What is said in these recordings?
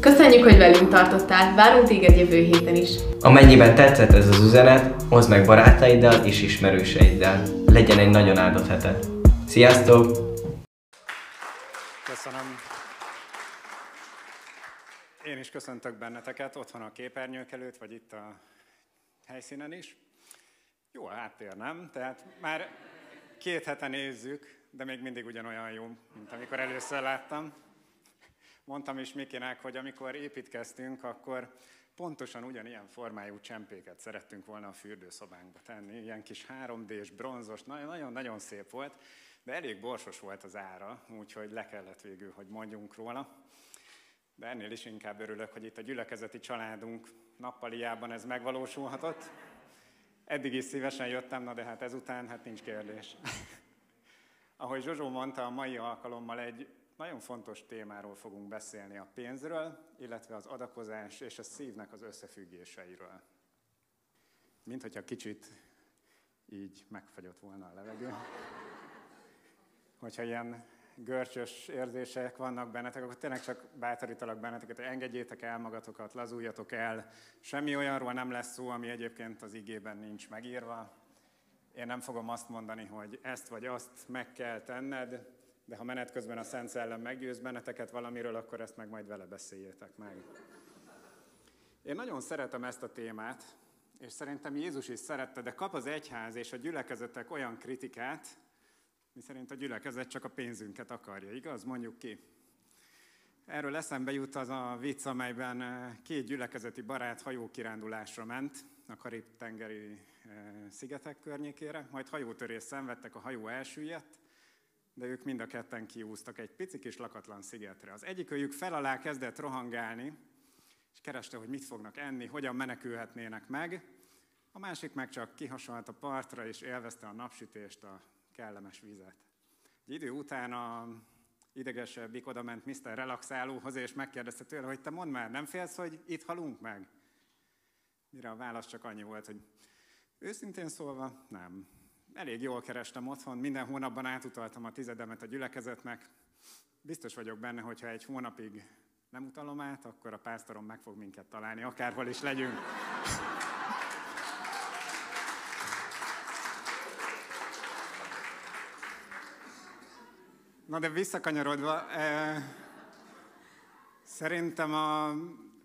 Köszönjük, hogy velünk tartottál, várunk téged jövő héten is. Amennyiben tetszett ez az üzenet, hozd meg barátaiddal és ismerőseiddel. Legyen egy nagyon áldott heted. Sziasztok! Köszönöm. Én is köszöntök benneteket otthon a képernyők előtt, vagy itt a helyszínen is. Jó a háttér, nem? Tehát már két hete nézzük, de még mindig ugyanolyan jó, mint amikor először láttam. Mondtam is Mikinek, hogy amikor építkeztünk, akkor pontosan ugyanilyen formájú csempéket szerettünk volna a fürdőszobánkba tenni. Ilyen kis 3D-s, bronzos, nagyon-nagyon szép volt, de elég borsos volt az ára, úgyhogy le kellett végül, hogy mondjunk róla. De ennél is inkább örülök, hogy itt a gyülekezeti családunk nappaliában ez megvalósulhatott. Eddig is szívesen jöttem, na de hát ezután hát nincs kérdés. Ahogy Zsozsó mondta, a mai alkalommal egy nagyon fontos témáról fogunk beszélni, a pénzről, illetve az adakozás és a szívnek az összefüggéseiről. Mint hogyha kicsit így megfagyott volna a levegő. Hogyha ilyen görcsös érzések vannak bennetek, akkor tényleg csak bátorítalak benneteket, hogy engedjétek el magatokat, lazuljatok el. Semmi olyanról nem lesz szó, ami egyébként az igében nincs megírva. Én nem fogom azt mondani, hogy ezt vagy azt meg kell tenned, de ha menet közben a Szent Szellem meggyőz benneteket valamiről, akkor ezt meg majd vele beszéljétek meg. Én nagyon szeretem ezt a témát, és szerintem Jézus is szerette, de kap az egyház és a gyülekezetek olyan kritikát, mi szerint a gyülekezet csak a pénzünket akarja, igaz? Mondjuk ki. Erről eszembe jut az a vicc, amelyben eh, két gyülekezeti barát hajókirándulásra ment a Karib-tengeri eh, szigetek környékére, majd hajótörés szenvedtek, a hajó elsüllyedt, de ők mind a ketten kiúztak egy pici kis lakatlan szigetre. Az egyik őjük fel alá kezdett rohangálni, és kereste, hogy mit fognak enni, hogyan menekülhetnének meg. A másik meg csak kihasonlt a partra, és élvezte a napsütést, a kellemes vizet. Egy idő után a idegesebbik oda ment Mr. Relaxálóhoz, és megkérdezte tőle, hogy te mondd már, nem félsz, hogy itt halunk meg? Mire a válasz csak annyi volt, hogy őszintén szólva, nem. Elég jól kerestem otthon, minden hónapban átutaltam a tizedemet a gyülekezetnek. Biztos vagyok benne, hogy ha egy hónapig nem utalom át, akkor a pásztorom meg fog minket találni, akárhol is legyünk. Na de visszakanyarodva, eh, szerintem a,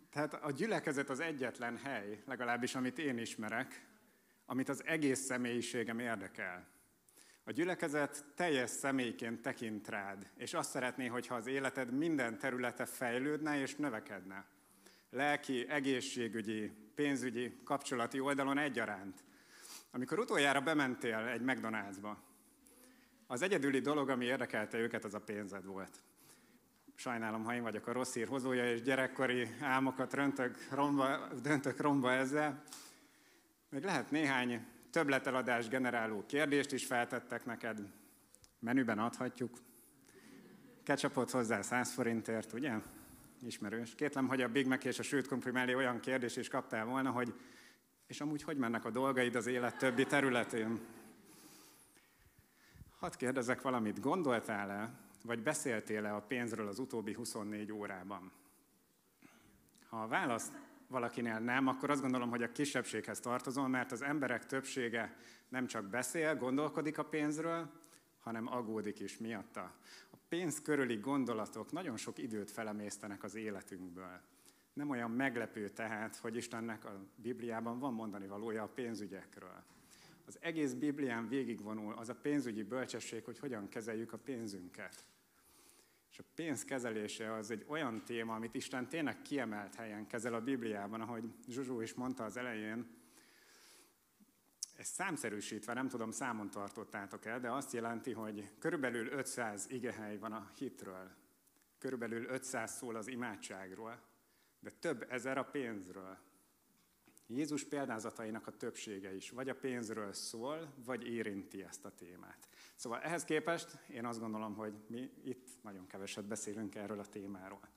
tehát a gyülekezet az egyetlen hely, legalábbis amit én ismerek, amit az egész személyiségem érdekel. A gyülekezet teljes személyként tekint rád, és azt szeretné, hogyha az életed minden területe fejlődne és növekedne. Lelki, egészségügyi, pénzügyi, kapcsolati oldalon egyaránt. Amikor utoljára bementél egy McDonald'sba, az egyedüli dolog, ami érdekelte őket, az a pénzed volt. Sajnálom, ha én vagyok a rossz hír hozója, és gyerekkori álmokat röntök romba, döntök romba ezzel. Még lehet néhány többleteladás generáló kérdést is feltettek neked. Menüben adhatjuk. Ketchupot hozzá 100 forintért, ugye? Ismerős. Kétlem, hogy a Big Mac és a sült krumpli mellé olyan kérdés is kaptál volna, hogy és amúgy hogy mennek a dolgaid az élet többi területén? Hadd kérdezek valamit, gondoltál-e, vagy beszéltél-e a pénzről az utóbbi 24 órában? Ha a válasz valakinél nem, akkor azt gondolom, hogy a kisebbséghez tartozom, mert az emberek többsége nem csak beszél, gondolkodik a pénzről, hanem aggódik is miatta. A pénz körüli gondolatok nagyon sok időt felemésztenek az életünkből. Nem olyan meglepő tehát, hogy Istennek a Bibliában van mondani valója a pénzügyekről. Az egész Biblián végigvonul az a pénzügyi bölcsesség, hogy hogyan kezeljük a pénzünket. És a pénz kezelése az egy olyan téma, amit Isten tényleg kiemelt helyen kezel a Bibliában, ahogy Zsuzsó is mondta az elején. Ez számszerűsítve, nem tudom, számon tartottátok el, de azt jelenti, hogy körülbelül 500 igehely van a hitről. Körülbelül 500 szól az imádságról, de több ezer a pénzről. Jézus példázatainak a többsége is vagy a pénzről szól, vagy érinti ezt a témát. Szóval ehhez képest én azt gondolom, hogy mi itt nagyon keveset beszélünk erről a témáról.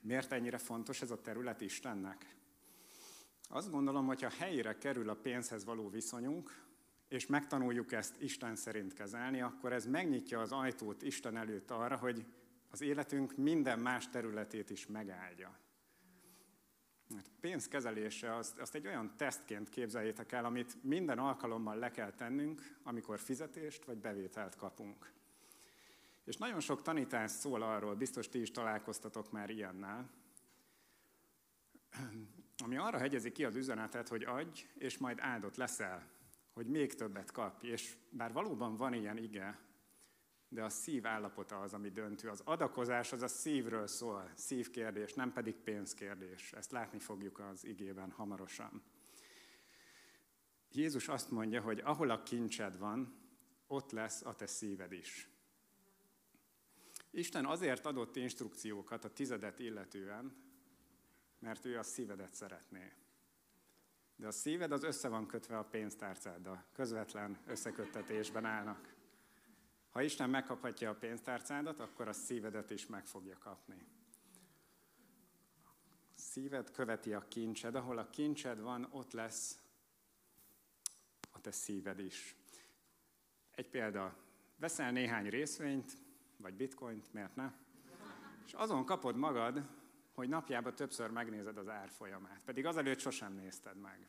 Miért ennyire fontos ez a terület Istennek? Azt gondolom, hogy ha helyére kerül a pénzhez való viszonyunk, és megtanuljuk ezt Isten szerint kezelni, akkor ez megnyitja az ajtót Isten előtt arra, hogy az életünk minden más területét is megáldja. Hát pénzkezelése azt, azt egy olyan tesztként képzeljétek el, amit minden alkalommal le kell tennünk, amikor fizetést vagy bevételt kapunk. És nagyon sok tanítás szól arról, biztos ti is találkoztatok már ilyennel, ami arra hegyezi ki az üzenetet, hogy adj, és majd áldott leszel, hogy még többet kapj. És bár valóban van ilyen ige, de a szív állapota az, ami döntő. Az adakozás az a szívről szól, szívkérdés, nem pedig pénzkérdés. Ezt látni fogjuk az igében hamarosan. Jézus azt mondja, hogy ahol a kincsed van, ott lesz a te szíved is. Isten azért adott instrukciókat a tizedet illetően, mert ő a szívedet szeretné. De a szíved az össze van kötve a pénztárcáddal, közvetlen összeköttetésben állnak. Ha Isten megkaphatja a pénztárcádat, akkor a szívedet is meg fogja kapni. Szíved követi a kincsed, ahol a kincsed van, ott lesz a te szíved is. Egy példa, veszel néhány részvényt, vagy bitcoint, miért ne? És azon kapod magad, hogy napjában többször megnézed az árfolyamát, pedig azelőtt sosem nézted meg.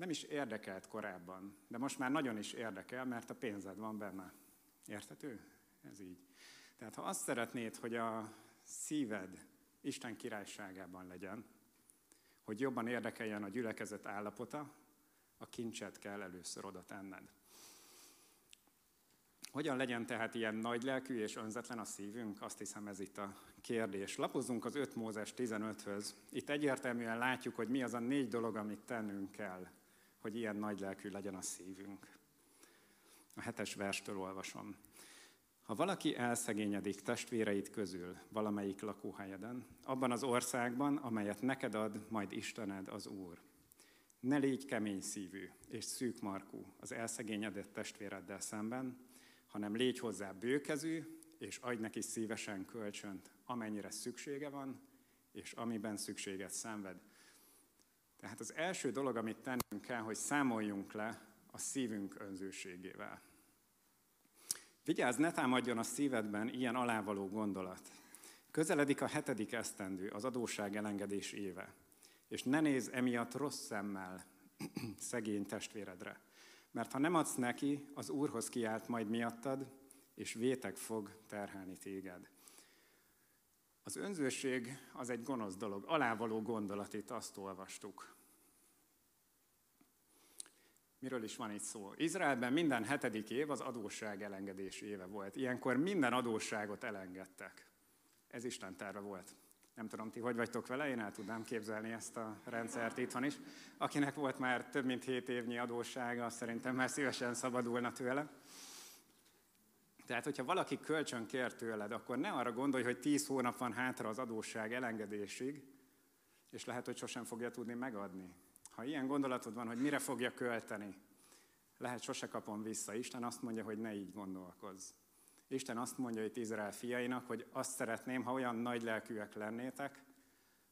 Nem is érdekelt korábban, de most már nagyon is érdekel, mert a pénzed van benne. Érthető? Ez így. Tehát ha azt szeretnéd, hogy a szíved Isten királyságában legyen, hogy jobban érdekeljen a gyülekezet állapota, a kincset kell először oda tenned. Hogyan legyen tehát ilyen nagy lelkű és önzetlen a szívünk? Azt hiszem ez itt a kérdés. Lapozzunk az 5 Mózes 15-höz. Itt egyértelműen látjuk, hogy mi az a négy dolog, amit tennünk kell, hogy ilyen nagy lelkű legyen a szívünk. A hetes verstől olvasom. Ha valaki elszegényedik testvéreit közül valamelyik lakóhelyeden, abban az országban, amelyet neked ad majd Istened az Úr, ne légy kemény szívű és szűk markú az elszegényedett testvéreddel szemben, hanem légy hozzá bőkezű, és adj neki szívesen kölcsönt, amennyire szüksége van, és amiben szükséget szenved. Tehát az első dolog, amit tennünk kell, hogy számoljunk le a szívünk önzőségével. Vigyázz, ne támadjon a szívedben ilyen alávaló gondolat. Közeledik a hetedik esztendő, az adósság elengedés éve, és ne nézz emiatt rossz szemmel szegény testvéredre. Mert ha nem adsz neki, az Úrhoz kiált majd miattad, és vétek fog terhelni téged. Az önzőség az egy gonosz dolog. Alávaló gondolat, itt azt olvastuk. Miről is van itt szó? Izraelben minden hetedik év az adósság elengedés éve volt. Ilyenkor minden adósságot elengedtek. Ez Isten terve volt. Nem tudom, ti hogy vagytok vele, én el tudnám képzelni ezt a rendszert itthon is. Akinek volt már több mint 7 évnyi adóssága, szerintem már szívesen szabadulna tőle. Tehát, hogyha valaki kölcsön kér tőled, akkor ne arra gondolj, hogy 10 hónap van hátra az adósság elengedésig, és lehet, hogy sosem fogja tudni megadni. Ha ilyen gondolatod van, hogy mire fogja költeni, lehet sose kapom vissza. Isten azt mondja, hogy ne így gondolkozz. Isten azt mondja itt Izrael fiainak, hogy azt szeretném, ha olyan nagy lelkűek lennétek,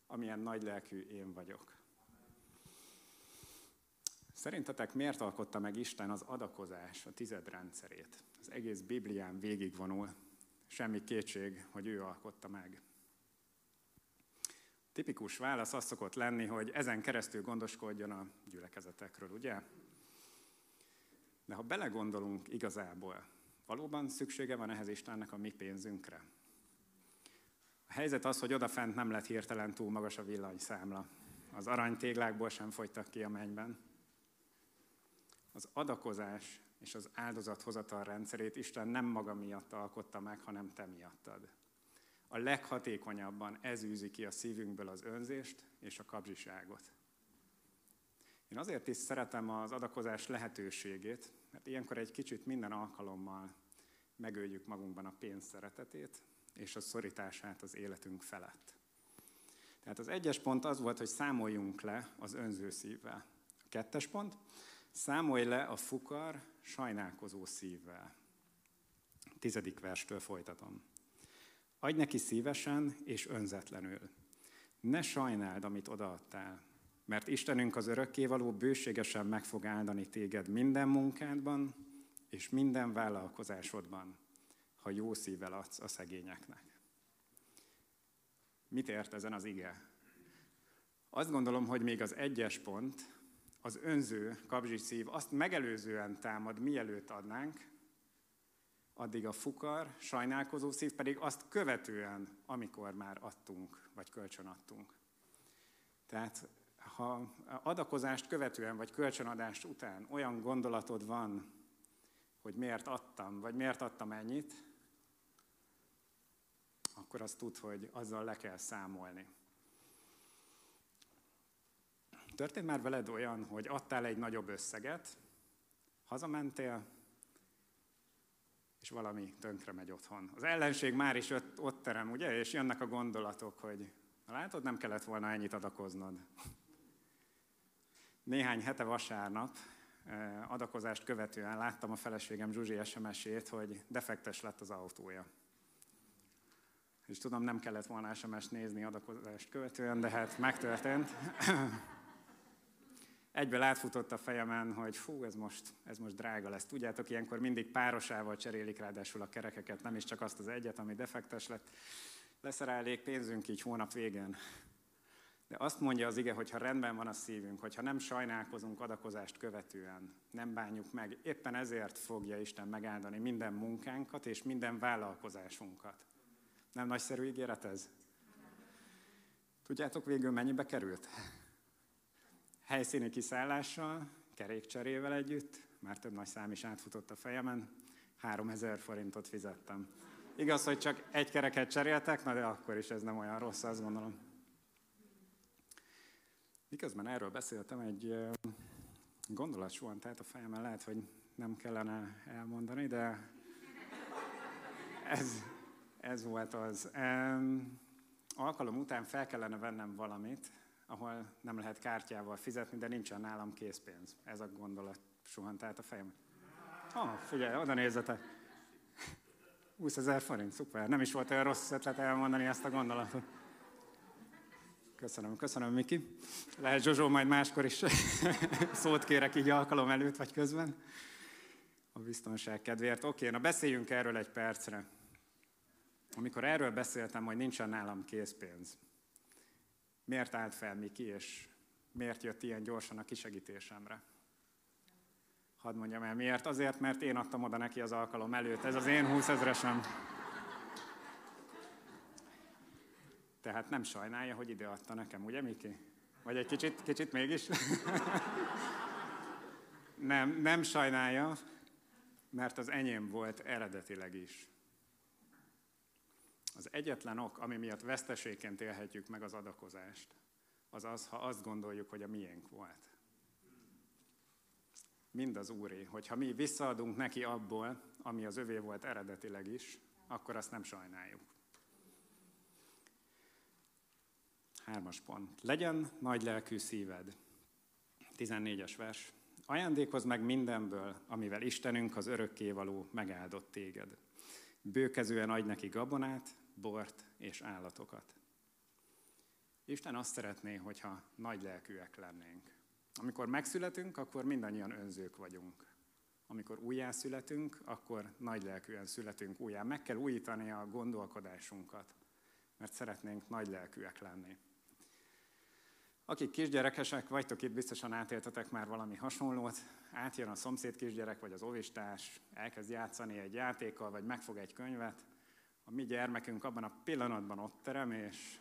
amilyen nagy lelkű én vagyok. Szerintetek miért alkotta meg Isten az adakozás, a tized rendszerét? Az egész Biblián végigvonul, semmi kétség, hogy ő alkotta meg. Tipikus válasz az szokott lenni, hogy ezen keresztül gondoskodjon a gyülekezetekről, ugye? De ha belegondolunk igazából, Valóban szüksége van ehhez Istennek a mi pénzünkre? A helyzet az, hogy odafent nem lett hirtelen túl magas a villanyszámla. Az aranytéglákból sem fogytak ki a mennyben. Az adakozás és az áldozathozatal rendszerét Isten nem maga miatt alkotta meg, hanem te miattad. A leghatékonyabban ez űzi ki a szívünkből az önzést és a kapzsiságot. Én azért is szeretem az adakozás lehetőségét, mert ilyenkor egy kicsit minden alkalommal megöljük magunkban a pénz szeretetét és a szorítását az életünk felett. Tehát az egyes pont az volt, hogy számoljunk le az önző szívvel. A kettes pont, számolj le a fukar, sajnálkozó szívvel. Tizedik verstől folytatom. Adj neki szívesen és önzetlenül. Ne sajnáld, amit odaadtál, mert Istenünk az örökkévaló bőségesen meg fog áldani téged minden munkádban és minden vállalkozásodban. ha jó szívvel adsz a szegényeknek. Mit ért ezen az ige? Azt gondolom, hogy még az egyes pont, az önző kapzsi szív azt megelőzően támad, mielőtt adnánk, addig a fukar, sajnálkozó szív pedig azt követően, amikor már adtunk, vagy kölcsönadtunk. Tehát ha adakozást követően, vagy kölcsönadást után olyan gondolatod van, hogy miért adtam, vagy miért adtam ennyit, akkor azt tud, hogy azzal le kell számolni. Történt már veled olyan, hogy adtál egy nagyobb összeget, hazamentél, és valami tönkre megy otthon. Az ellenség már is ott, ott terem, ugye? És jönnek a gondolatok, hogy látod, nem kellett volna ennyit adakoznod. Néhány hete vasárnap eh, adakozást követően láttam a feleségem Zsuzsi SMS-ét, hogy defektes lett az autója. És tudom, nem kellett volna SMS-t nézni adakozást követően, de hát megtörtént. Egyből átfutott a fejemen, hogy fú, ez most, ez most drága lesz. Tudjátok, ilyenkor mindig párosával cserélik ráadásul a kerekeket, nem is csak azt az egyet, ami defektes lett. Lesz pénzünk így hónap végén. De azt mondja az ige, hogy ha rendben van a szívünk, hogyha nem sajnálkozunk adakozást követően, nem bánjuk meg, éppen ezért fogja Isten megáldani minden munkánkat és minden vállalkozásunkat. Nem nagyszerű ígéret ez? Tudjátok végül mennyibe került? Helyszíni kiszállással, kerékcserével együtt, már több nagy szám is átfutott a fejemen, 3000 forintot fizettem. Igaz, hogy csak egy kereket cseréltek, na de akkor is ez nem olyan rossz, azt gondolom. Miközben erről beszéltem, egy gondolat suhant tehát a fejemen, lehet, hogy nem kellene elmondani, de ez, ez volt az. Um, alkalom után fel kellene vennem valamit, ahol nem lehet kártyával fizetni, de nincsen nálam készpénz. Ez a gondolat suhant át a fejem. Ah, figyelj, oda nézzetek. 20 ezer forint, szuper. Nem is volt olyan rossz ötlet elmondani ezt a gondolatot. Köszönöm, köszönöm, Miki. Lehet Zsozsó majd máskor is szót kérek így alkalom előtt vagy közben. A biztonság kedvéért. Oké, na beszéljünk erről egy percre. Amikor erről beszéltem, hogy nincsen nálam készpénz, miért állt fel Miki, és miért jött ilyen gyorsan a kisegítésemre? Hadd mondjam el miért. Azért, mert én adtam oda neki az alkalom előtt. Ez az én 20 ezresem. Tehát nem sajnálja, hogy ide adta nekem, ugye Miki? Vagy egy kicsit, kicsit mégis? nem, nem sajnálja, mert az enyém volt eredetileg is. Az egyetlen ok, ami miatt veszteségként élhetjük meg az adakozást, az az, ha azt gondoljuk, hogy a miénk volt. Mind az Úré. Hogyha mi visszaadunk neki abból, ami az övé volt eredetileg is, akkor azt nem sajnáljuk. Hármas pont. Legyen nagy lelkű szíved. 14-es vers. Ajándékozz meg mindenből, amivel Istenünk az örökkévaló megáldott téged. Bőkezően adj neki gabonát, bort és állatokat. Isten azt szeretné, hogyha nagy lelkűek lennénk. Amikor megszületünk, akkor mindannyian önzők vagyunk. Amikor újjászületünk, akkor nagy lelkűen születünk újjá. Meg kell újítani a gondolkodásunkat, mert szeretnénk nagy lelkűek lenni. Akik kisgyerekesek vagytok itt, biztosan átéltetek már valami hasonlót. Átjön a szomszéd kisgyerek, vagy az ovistás, elkezd játszani egy játékkal, vagy megfog egy könyvet. A mi gyermekünk abban a pillanatban ott terem, és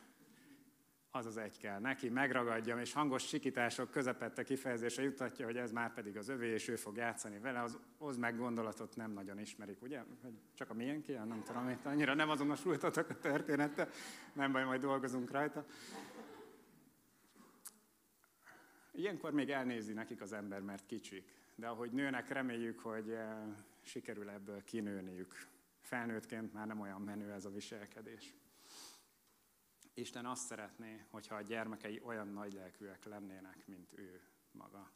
az az egy kell neki, megragadjam, és hangos sikítások közepette kifejezése jutatja, hogy ez már pedig az övé, és ő fog játszani vele, az hoz meg gondolatot nem nagyon ismerik, ugye? Csak a miénk ilyen, nem tudom, itt annyira nem azonosultatok a történettel, nem baj, majd dolgozunk rajta. Ilyenkor még elnézi nekik az ember, mert kicsik. De ahogy nőnek, reméljük, hogy eh, sikerül ebből kinőniük. Felnőttként már nem olyan menő ez a viselkedés. Isten azt szeretné, hogyha a gyermekei olyan nagy lelkűek lennének, mint ő maga.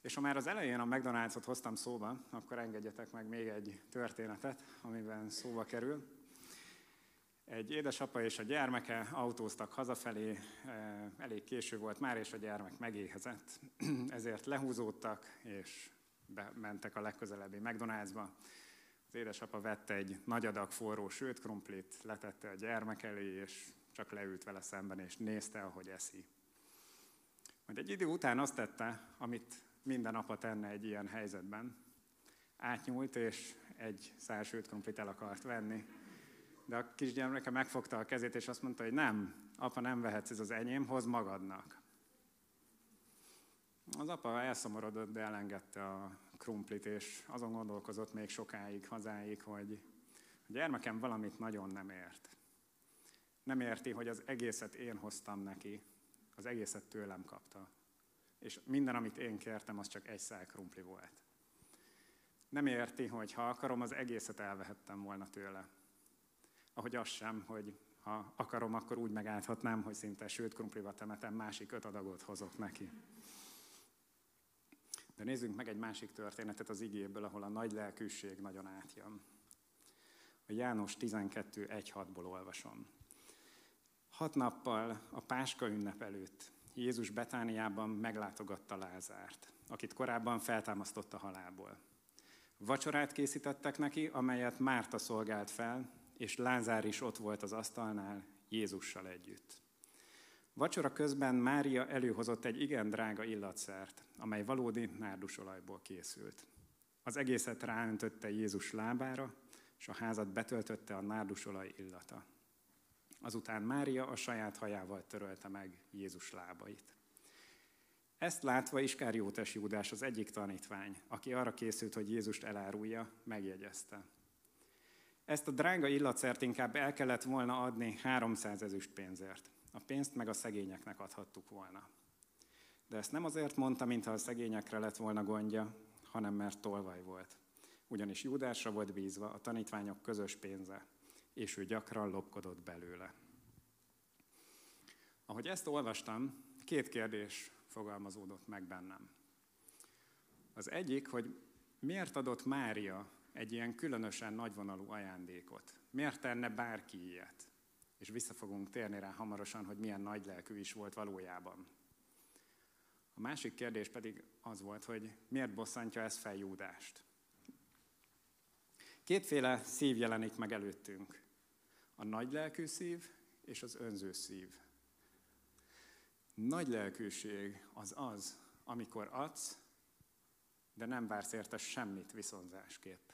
És ha már az elején a McDonald's-ot hoztam szóba, akkor engedjetek meg még egy történetet, amiben szóba kerül. Egy édesapa és a gyermeke autóztak hazafelé, eh, elég késő volt már, és a gyermek megéhezett. Ezért lehúzódtak, és bementek a legközelebbi McDonald'sba. Édesapa vette egy nagy adag forró sült krumplit, letette a gyermek elé, és csak leült vele szemben, és nézte, ahogy eszi. Majd egy idő után azt tette, amit minden apa tenne egy ilyen helyzetben. Átnyúlt, és egy szál sült krumplit el akart venni. De a kisgyermeke megfogta a kezét, és azt mondta, hogy nem, apa, nem vehetsz, ez az enyém, hoz magadnak. Az apa elszomorodott, de elengedte a krumplit, és azon gondolkozott még sokáig, hazáig, hogy a gyermekem valamit nagyon nem ért. Nem érti, hogy az egészet én hoztam neki, az egészet tőlem kapta. És minden, amit én kértem, az csak egy szál krumpli volt. Nem érti, hogy ha akarom, az egészet elvehettem volna tőle. Ahogy az sem, hogy ha akarom, akkor úgy megállhatnám, hogy szinte sült krumpliba temetem, másik öt adagot hozok neki. De nézzünk meg egy másik történetet az igéből, ahol a nagy lelkűség nagyon átjön. A János 12.1.6-ból olvasom. Hat nappal a Páska ünnep előtt Jézus Betániában meglátogatta Lázárt, akit korábban feltámasztott a halálból. Vacsorát készítettek neki, amelyet Márta szolgált fel, és Lázár is ott volt az asztalnál Jézussal együtt. Vacsora közben Mária előhozott egy igen drága illatszert, amely valódi nárdusolajból készült. Az egészet ráöntötte Jézus lábára, és a házat betöltötte a nárdusolaj illata. Azután Mária a saját hajával törölte meg Jézus lábait. Ezt látva Iskáriótes Júdás, az egyik tanítvány, aki arra készült, hogy Jézust elárulja, megjegyezte. Ezt a drága illatszert inkább el kellett volna adni 300 ezüst pénzért. A pénzt meg a szegényeknek adhattuk volna. De ezt nem azért mondta, mintha a szegényekre lett volna gondja, hanem mert tolvaj volt. Ugyanis Júdásra volt bízva a tanítványok közös pénze, és ő gyakran lopkodott belőle. Ahogy ezt olvastam, két kérdés fogalmazódott meg bennem. Az egyik, hogy miért adott Mária egy ilyen különösen nagyvonalú ajándékot? Miért tenne bárki ilyet? És vissza fogunk térni rá hamarosan, hogy milyen nagy lelkű is volt valójában. A másik kérdés pedig az volt, hogy miért bosszantja ez fel Júdást? Kétféle szív jelenik meg előttünk. A nagy lelkű szív és az önző szív. Nagy lelkűség az az, amikor adsz, de nem vársz érte semmit viszonzásképp.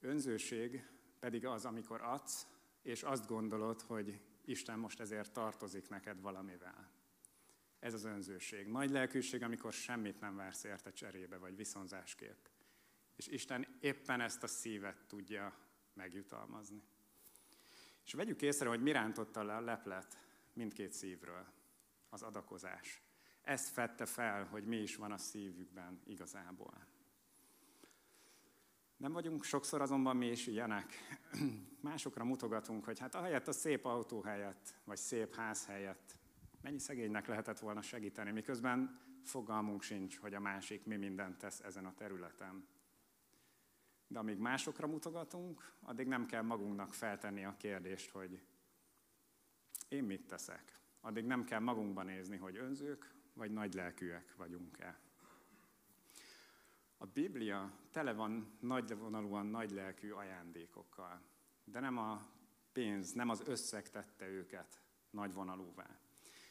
Önzőség pedig az, amikor adsz, és azt gondolod, hogy Isten most ezért tartozik neked valamivel. Ez az önzőség. Nagy lelkűség, amikor semmit nem vársz érte cserébe, vagy viszonzásképp. És Isten éppen ezt a szívet tudja megjutalmazni. És vegyük észre, hogy mi rántotta le a leplet mindkét szívről, az adakozás. Ezt fette fel, hogy mi is van a szívükben igazából. Nem vagyunk sokszor azonban mi is ilyenek. Másokra mutogatunk, hogy hát ahelyett a szép autó helyett, vagy szép ház helyett, mennyi szegénynek lehetett volna segíteni, miközben fogalmunk sincs, hogy a másik mi mindent tesz ezen a területen. De amíg másokra mutogatunk, addig nem kell magunknak feltenni a kérdést, hogy én mit teszek. Addig nem kell magunkba nézni, hogy önzők vagy nagy lelkűek vagyunk-e. A Biblia tele van nagyvonalúan nagy lelkű ajándékokkal, de nem a pénz, nem az összeg tette őket nagyvonalúvá.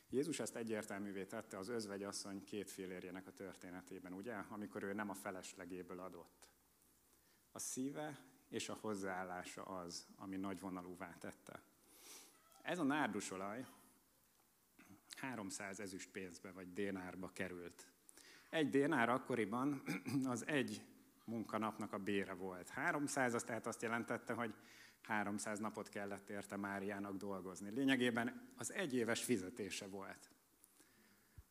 Jézus ezt egyértelművé tette az özvegyasszony két félérjének a történetében, ugye, amikor ő nem a feleslegéből adott. A szíve és a hozzáállása az, ami nagyvonalúvá tette. Ez a nárdusolaj 300 ezüst pénzbe vagy dénárba került egy dénár akkoriban az egy munkanapnak a bére volt. 300 az tehát azt jelentette, hogy 300 napot kellett érte Máriának dolgozni. Lényegében az egyéves fizetése volt.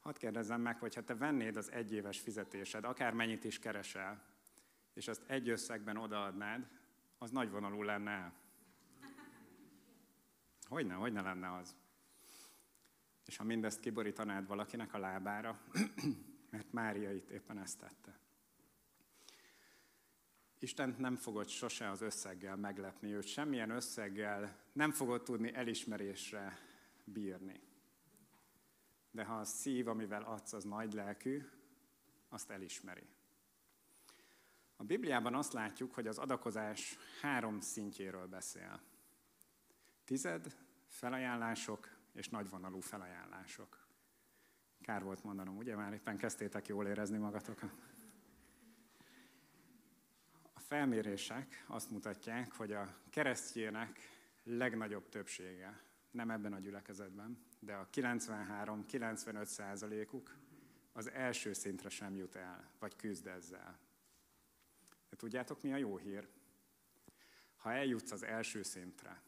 Hadd kérdezzem meg, hogy ha te vennéd az egyéves fizetésed, akármennyit is keresel, és azt egy összegben odaadnád, az nagyvonalú lenne Hogyne, hogyne lenne az? És ha mindezt kiborítanád valakinek a lábára, mert Mária itt éppen ezt tette. Isten nem fogod sose az összeggel meglepni, őt semmilyen összeggel nem fogod tudni elismerésre bírni. De ha a szív, amivel adsz, az nagy lelkű, azt elismeri. A Bibliában azt látjuk, hogy az adakozás három szintjéről beszél. Tized, felajánlások és nagyvonalú felajánlások. Kár volt mondanom, ugye már éppen kezdtétek jól érezni magatokat? A felmérések azt mutatják, hogy a keresztjének legnagyobb többsége, nem ebben a gyülekezetben, de a 93-95 százalékuk az első szintre sem jut el, vagy küzd ezzel. De tudjátok, mi a jó hír? Ha eljutsz az első szintre,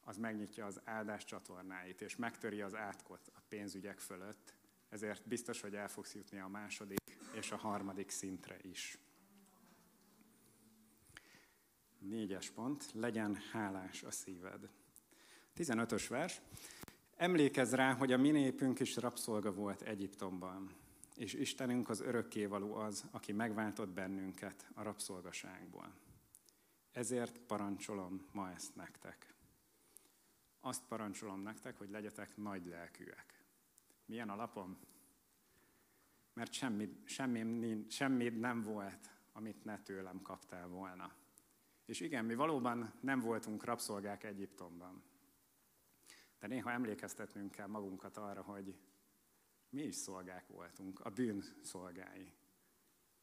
az megnyitja az áldás csatornáit, és megtöri az átkot a pénzügyek fölött, ezért biztos, hogy el fogsz jutni a második és a harmadik szintre is. Négyes pont, legyen hálás a szíved. 15-ös vers. Emlékezz rá, hogy a mi népünk is rabszolga volt Egyiptomban, és Istenünk az örökkévaló az, aki megváltott bennünket a rabszolgaságból. Ezért parancsolom ma ezt nektek. Azt parancsolom nektek, hogy legyetek nagy lelkűek. Milyen alapom? Mert semmi, semmi, semmi nem volt, amit ne tőlem kaptál volna. És igen, mi valóban nem voltunk rabszolgák Egyiptomban. De néha emlékeztetnünk kell magunkat arra, hogy mi is szolgák voltunk, a bűn szolgái.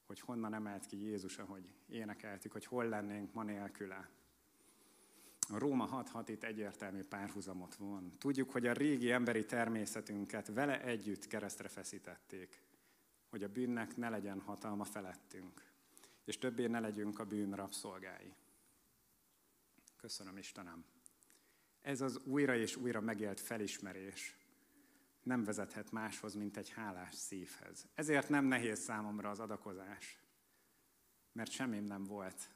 Hogy honnan emelt ki Jézus, ahogy énekeltük, hogy hol lennénk ma nélküle. A Róma 6.6 itt egyértelmű párhuzamot von. Tudjuk, hogy a régi emberi természetünket vele együtt keresztre feszítették, hogy a bűnnek ne legyen hatalma felettünk, és többé ne legyünk a bűn rabszolgái. Köszönöm Istenem! Ez az újra és újra megélt felismerés nem vezethet máshoz, mint egy hálás szívhez. Ezért nem nehéz számomra az adakozás, mert semmim nem volt,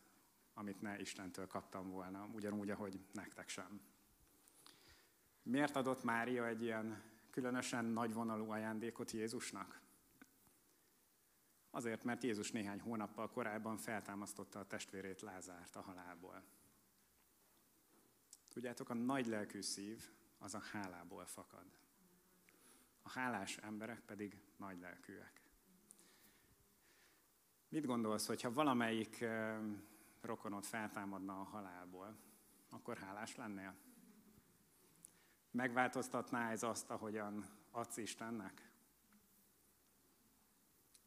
amit ne Istentől kaptam volna, ugyanúgy, ahogy nektek sem. Miért adott Mária egy ilyen különösen nagyvonalú ajándékot Jézusnak? Azért, mert Jézus néhány hónappal korábban feltámasztotta a testvérét Lázárt a halálból. Tudjátok, a nagy lelkű szív az a hálából fakad. A hálás emberek pedig nagy lelkűek. Mit gondolsz, hogyha valamelyik rokonod feltámadna a halálból, akkor hálás lennél? Megváltoztatná ez azt, ahogyan adsz Istennek?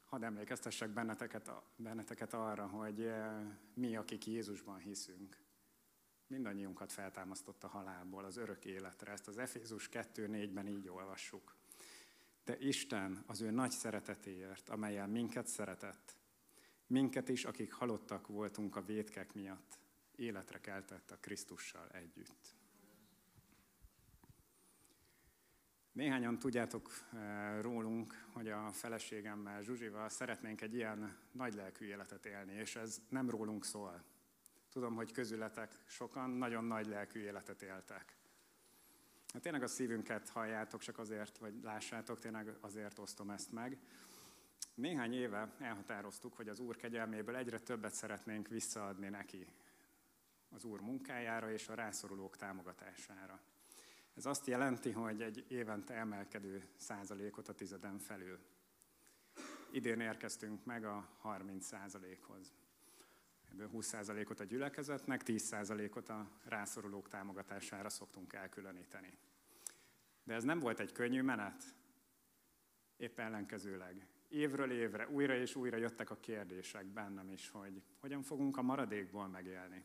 Hadd emlékeztessek benneteket, benneteket arra, hogy mi, akik Jézusban hiszünk, mindannyiunkat feltámasztott a halálból az örök életre. Ezt az Efézus 2.4-ben így olvassuk. De Isten az ő nagy szeretetéért, amelyel minket szeretett, minket is, akik halottak voltunk a vétkek miatt, életre keltett a Krisztussal együtt. Néhányan tudjátok eh, rólunk, hogy a feleségemmel, Zsuzsival szeretnénk egy ilyen nagylelkű életet élni, és ez nem rólunk szól. Tudom, hogy közületek sokan nagyon nagy lelkű életet éltek. Hát tényleg a szívünket halljátok, csak azért, vagy lássátok, tényleg azért osztom ezt meg. Néhány éve elhatároztuk, hogy az Úr kegyelméből egyre többet szeretnénk visszaadni neki az Úr munkájára és a rászorulók támogatására. Ez azt jelenti, hogy egy évente emelkedő százalékot a tizeden felül. Idén érkeztünk meg a 30 százalékhoz. Ebből 20%-ot a gyülekezetnek, 10%-ot a rászorulók támogatására szoktunk elkülöníteni. De ez nem volt egy könnyű menet, épp ellenkezőleg. Évről évre, újra és újra jöttek a kérdések bennem is, hogy hogyan fogunk a maradékból megélni.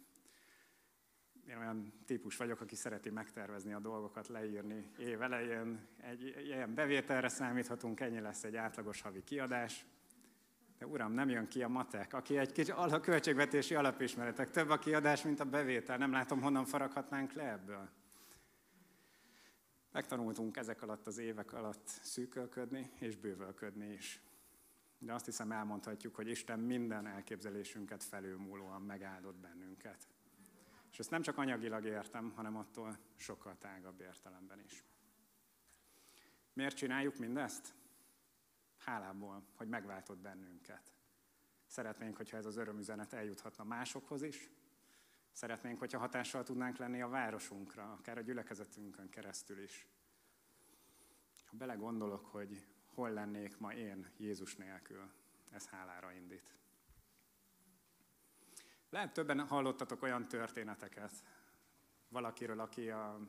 Én olyan típus vagyok, aki szereti megtervezni a dolgokat, leírni. Év elején egy ilyen bevételre számíthatunk, ennyi lesz egy átlagos havi kiadás, de uram, nem jön ki a matek, aki egy kicsi a költségvetési alapismeretek, több a kiadás, mint a bevétel, nem látom, honnan faraghatnánk le ebből. Megtanultunk ezek alatt az évek alatt szűkölködni és bővölködni is. De azt hiszem elmondhatjuk, hogy Isten minden elképzelésünket felülmúlóan megáldott bennünket. És ezt nem csak anyagilag értem, hanem attól sokkal tágabb értelemben is. Miért csináljuk mindezt? hálából, hogy megváltott bennünket. Szeretnénk, hogyha ez az örömüzenet eljuthatna másokhoz is. Szeretnénk, hogyha hatással tudnánk lenni a városunkra, akár a gyülekezetünkön keresztül is. Ha belegondolok, hogy hol lennék ma én Jézus nélkül, ez hálára indít. Lehet többen hallottatok olyan történeteket valakiről, aki a,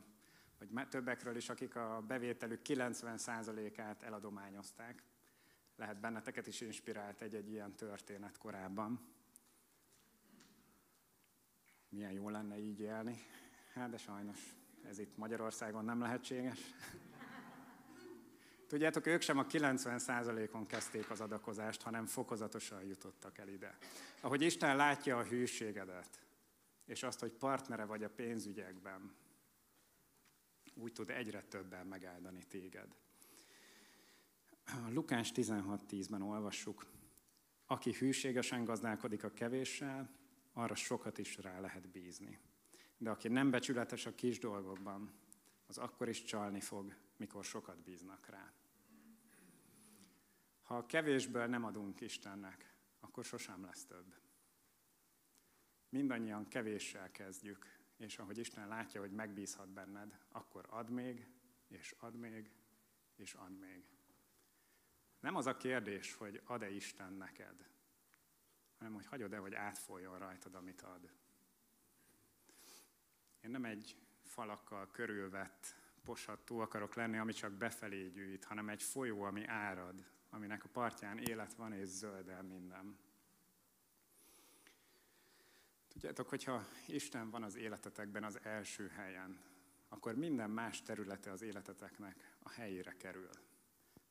vagy többekről is, akik a bevételük 90%-át eladományozták. Lehet benneteket is inspirált egy-egy ilyen történet korábban. Milyen jó lenne így élni. Hát de sajnos ez itt Magyarországon nem lehetséges. Tudjátok, ők sem a 90%-on kezdték az adakozást, hanem fokozatosan jutottak el ide. Ahogy Isten látja a hűségedet, és azt, hogy partnere vagy a pénzügyekben, úgy tud egyre többen megáldani téged. A Lukás 16.10-ben olvassuk, aki hűségesen gazdálkodik a kevéssel, arra sokat is rá lehet bízni. De aki nem becsületes a kis dolgokban, az akkor is csalni fog, mikor sokat bíznak rá. Ha kevésből nem adunk Istennek, akkor sosem lesz több. Mindannyian kevéssel kezdjük, és ahogy Isten látja, hogy megbízhat benned, akkor ad még, és ad még, és ad még. Nem az a kérdés, hogy ad-e Isten neked, hanem hogy hagyod-e, hogy átfoljon rajtad, amit ad. Én nem egy falakkal körülvett poshattó akarok lenni, ami csak befelé gyűjt, hanem egy folyó, ami árad, aminek a partján élet van és zöldel minden. Tudjátok, hogyha Isten van az életetekben az első helyen, akkor minden más területe az életeteknek a helyére kerül.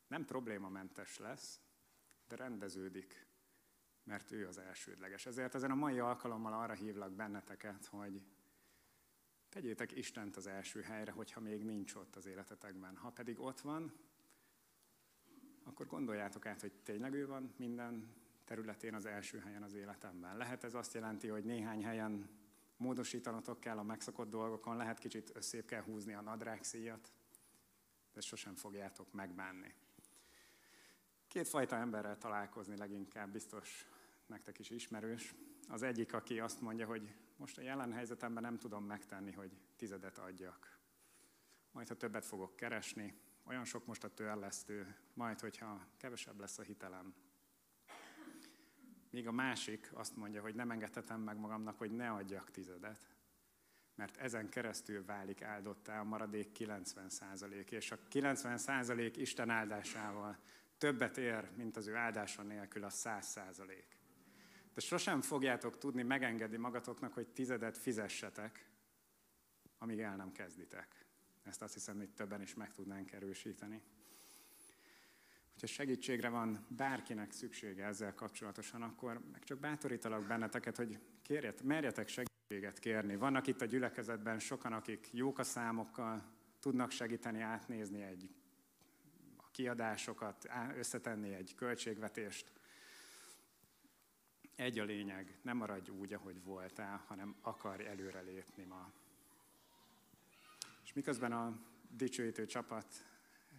Nem problémamentes lesz, de rendeződik, mert ő az elsődleges. Ezért ezen a mai alkalommal arra hívlak benneteket, hogy tegyétek Istent az első helyre, hogyha még nincs ott az életetekben. Ha pedig ott van, akkor gondoljátok át, hogy tényleg ő van minden területén az első helyen az életemben. Lehet ez azt jelenti, hogy néhány helyen módosítanotok kell a megszokott dolgokon, lehet kicsit összép kell húzni a nadrágszíjat, de sosem fogjátok megbánni. Kétfajta emberrel találkozni leginkább biztos nektek is ismerős. Az egyik, aki azt mondja, hogy most a jelen helyzetemben nem tudom megtenni, hogy tizedet adjak. Majd, ha többet fogok keresni, olyan sok most a törlesztő, majd, hogyha kevesebb lesz a hitelem. Míg a másik azt mondja, hogy nem engedhetem meg magamnak, hogy ne adjak tizedet, mert ezen keresztül válik áldottá a maradék 90 százalék, és a 90 százalék Isten áldásával többet ér, mint az ő áldása nélkül a 100 százalék. De sosem fogjátok tudni megengedni magatoknak, hogy tizedet fizessetek, amíg el nem kezditek. Ezt azt hiszem, hogy többen is meg tudnánk erősíteni. Hogyha segítségre van bárkinek szüksége ezzel kapcsolatosan, akkor meg csak bátorítalak benneteket, hogy kérjet, merjetek segítséget kérni. Vannak itt a gyülekezetben sokan, akik jók a számokkal, tudnak segíteni átnézni egy a kiadásokat, összetenni egy költségvetést. Egy a lényeg, nem maradj úgy, ahogy voltál, hanem akarj előrelépni ma. És miközben a dicsőítő csapat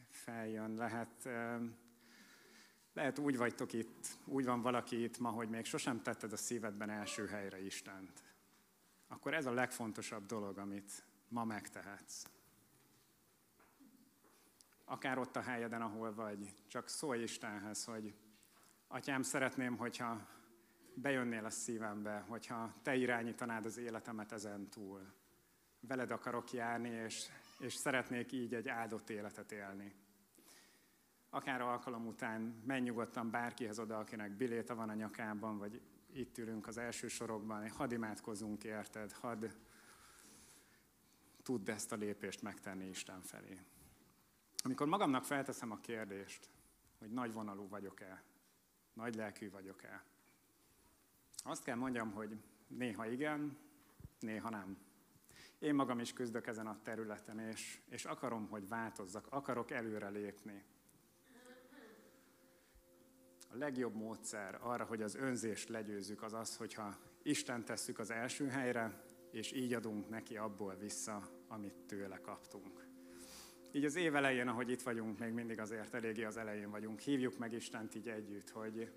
feljön, lehet, lehet úgy vagytok itt, úgy van valaki itt ma, hogy még sosem tetted a szívedben első helyre Istent. Akkor ez a legfontosabb dolog, amit ma megtehetsz. Akár ott a helyeden, ahol vagy, csak szólj Istenhez, hogy Atyám, szeretném, hogyha bejönnél a szívembe, hogyha Te irányítanád az életemet ezen túl veled akarok járni, és, és szeretnék így egy áldott életet élni. Akár alkalom után menj nyugodtan bárkihez oda, akinek biléta van a nyakában, vagy itt ülünk az első sorokban, hadd imádkozzunk érted, hadd tudd ezt a lépést megtenni Isten felé. Amikor magamnak felteszem a kérdést, hogy nagy vonalú vagyok-e, nagy lelkű vagyok-e, azt kell mondjam, hogy néha igen, néha nem. Én magam is küzdök ezen a területen, és, és akarom, hogy változzak, akarok előre lépni. A legjobb módszer arra, hogy az önzést legyőzzük, az az, hogyha Isten tesszük az első helyre, és így adunk neki abból vissza, amit tőle kaptunk. Így az év elején, ahogy itt vagyunk, még mindig azért eléggé az elején vagyunk, hívjuk meg Istent így együtt, hogy,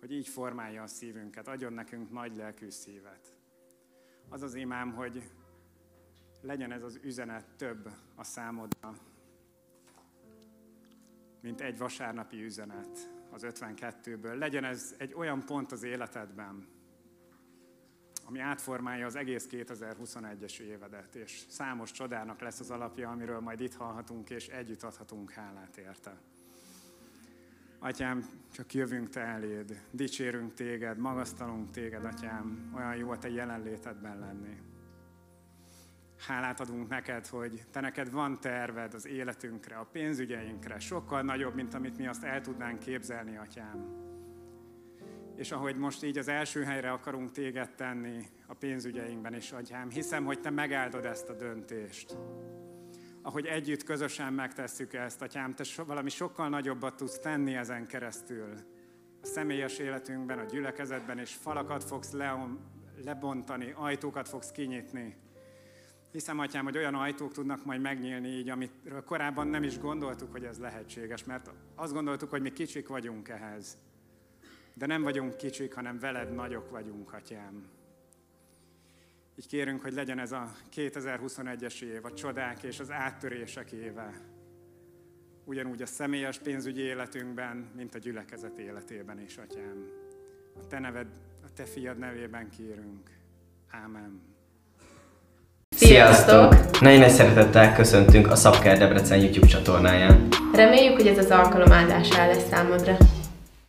hogy így formálja a szívünket, adjon nekünk nagy lelkű szívet. Az az imám, hogy legyen ez az üzenet több a számodra, mint egy vasárnapi üzenet az 52-ből. Legyen ez egy olyan pont az életedben, ami átformálja az egész 2021-es évedet, és számos csodának lesz az alapja, amiről majd itt hallhatunk, és együtt adhatunk hálát érte. Atyám, csak jövünk Te eléd, dicsérünk Téged, magasztalunk Téged, Atyám, olyan jó a Te jelenlétedben lenni. Hálát adunk neked, hogy Te neked van terved az életünkre, a pénzügyeinkre, sokkal nagyobb, mint amit mi azt el tudnánk képzelni, Atyám. És ahogy most így az első helyre akarunk Téged tenni a pénzügyeinkben is, Atyám, hiszem, hogy Te megáldod ezt a döntést ahogy együtt, közösen megtesszük ezt, Atyám, Te so, valami sokkal nagyobbat tudsz tenni ezen keresztül. A személyes életünkben, a gyülekezetben, és falakat fogsz leom, lebontani, ajtókat fogsz kinyitni. Hiszem, Atyám, hogy olyan ajtók tudnak majd megnyílni így, amiről korábban nem is gondoltuk, hogy ez lehetséges, mert azt gondoltuk, hogy mi kicsik vagyunk ehhez. De nem vagyunk kicsik, hanem veled nagyok vagyunk, Atyám. Így kérünk, hogy legyen ez a 2021-es év, a csodák és az áttörések éve. Ugyanúgy a személyes pénzügyi életünkben, mint a gyülekezet életében is, Atyám. A Te neved, a Te fiad nevében kérünk. Ámen. Sziasztok! Nagyon nagy szeretettel köszöntünk a Szabker Debrecen YouTube csatornáján. Reméljük, hogy ez az alkalom áldásá lesz számodra.